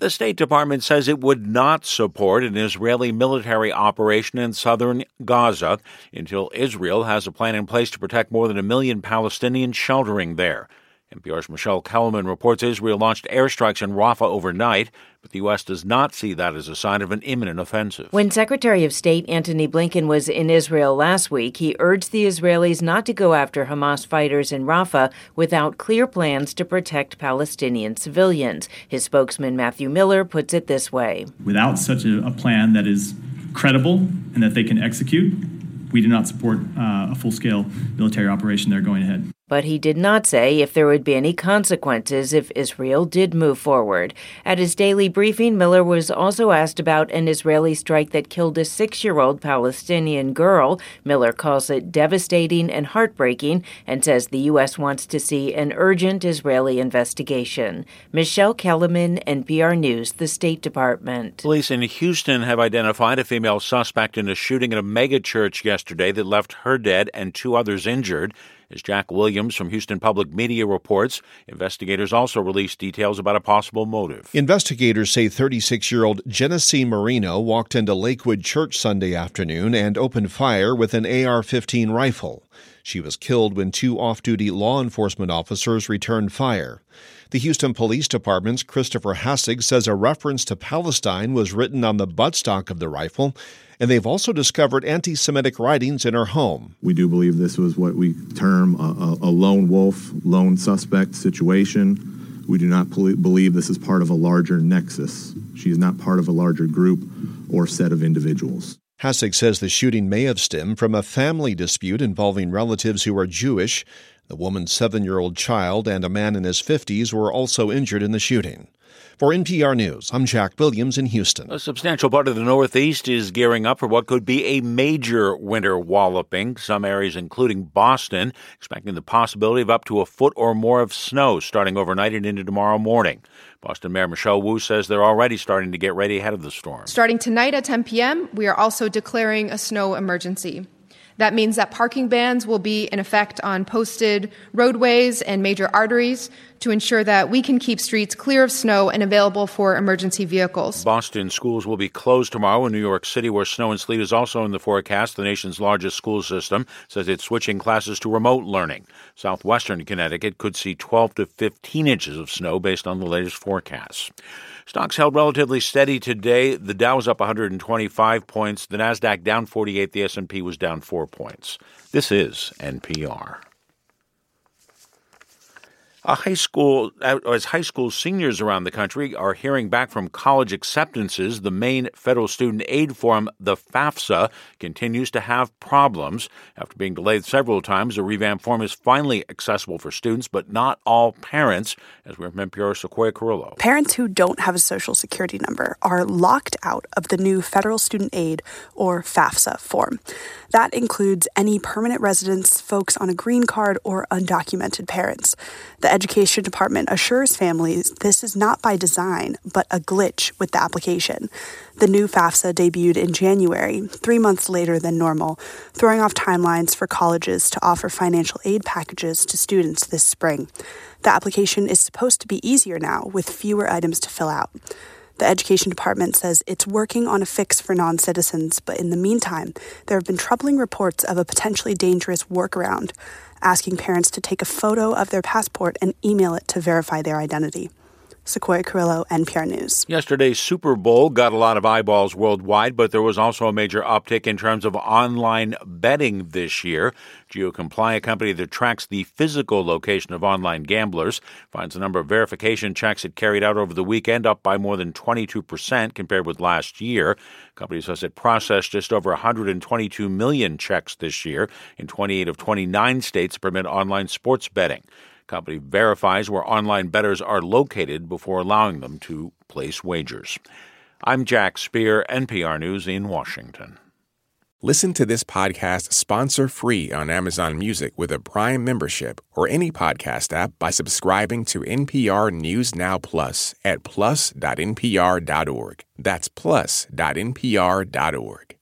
The State Department says it would not support an Israeli military operation in southern Gaza until Israel has a plan in place to protect more than a million Palestinians sheltering there. NPR's Michelle Kelemen reports Israel launched airstrikes in Rafah overnight, but the U.S. does not see that as a sign of an imminent offensive. When Secretary of State Antony Blinken was in Israel last week, he urged the Israelis not to go after Hamas fighters in Rafah without clear plans to protect Palestinian civilians. His spokesman, Matthew Miller, puts it this way Without such a, a plan that is credible and that they can execute, we do not support uh, a full scale military operation there going ahead but he did not say if there would be any consequences if Israel did move forward. At his daily briefing, Miller was also asked about an Israeli strike that killed a six year old Palestinian girl. Miller calls it devastating and heartbreaking and says the U.S. wants to see an urgent Israeli investigation. Michelle Kelemen, NPR News, the State Department. Police in Houston have identified a female suspect in a shooting at a megachurch yesterday that left her dead and two others injured. As Jack Williams from Houston Public Media reports, investigators also released details about a possible motive. Investigators say 36 year old Genesse Moreno walked into Lakewood Church Sunday afternoon and opened fire with an AR 15 rifle. She was killed when two off duty law enforcement officers returned fire. The Houston Police Department's Christopher Hassig says a reference to Palestine was written on the buttstock of the rifle and they've also discovered anti Semitic writings in her home. We do believe this was what we term a, a lone wolf, lone suspect situation. We do not believe this is part of a larger nexus. She is not part of a larger group or set of individuals. Hassig says the shooting may have stemmed from a family dispute involving relatives who are Jewish. The woman's seven year old child and a man in his 50s were also injured in the shooting. For NPR News, I'm Jack Williams in Houston. A substantial part of the Northeast is gearing up for what could be a major winter walloping. Some areas, including Boston, expecting the possibility of up to a foot or more of snow starting overnight and into tomorrow morning. Boston Mayor Michelle Wu says they're already starting to get ready ahead of the storm. Starting tonight at 10 p.m., we are also declaring a snow emergency. That means that parking bans will be in effect on posted roadways and major arteries to ensure that we can keep streets clear of snow and available for emergency vehicles. Boston schools will be closed tomorrow in New York City, where snow and sleet is also in the forecast. The nation's largest school system says it's switching classes to remote learning. Southwestern Connecticut could see 12 to 15 inches of snow based on the latest forecasts. Stocks held relatively steady today. The Dow was up 125 points, the Nasdaq down 48, the S&P was down 4 points. This is NPR. A high school, as high school seniors around the country are hearing back from college acceptances, the main federal student aid form, the FAFSA, continues to have problems. After being delayed several times, the revamped form is finally accessible for students, but not all parents, as we're from NPR's Sequoia Carrillo. Parents who don't have a social security number are locked out of the new federal student aid, or FAFSA, form. That includes any permanent residents, folks on a green card, or undocumented parents. The Education Department assures families this is not by design, but a glitch with the application. The new FAFSA debuted in January, three months later than normal, throwing off timelines for colleges to offer financial aid packages to students this spring. The application is supposed to be easier now, with fewer items to fill out. The Education Department says it's working on a fix for non citizens, but in the meantime, there have been troubling reports of a potentially dangerous workaround asking parents to take a photo of their passport and email it to verify their identity. Sequoia Carrillo, NPR News. Yesterday's Super Bowl got a lot of eyeballs worldwide, but there was also a major uptick in terms of online betting this year. GeoComply, a company that tracks the physical location of online gamblers, finds the number of verification checks it carried out over the weekend up by more than 22% compared with last year. The company says it processed just over 122 million checks this year in 28 of 29 states permit online sports betting company verifies where online bettors are located before allowing them to place wagers. I'm Jack Speer, NPR News in Washington. Listen to this podcast sponsor free on Amazon Music with a Prime membership or any podcast app by subscribing to NPR News Now Plus at plus.npr.org. That's plus.npr.org.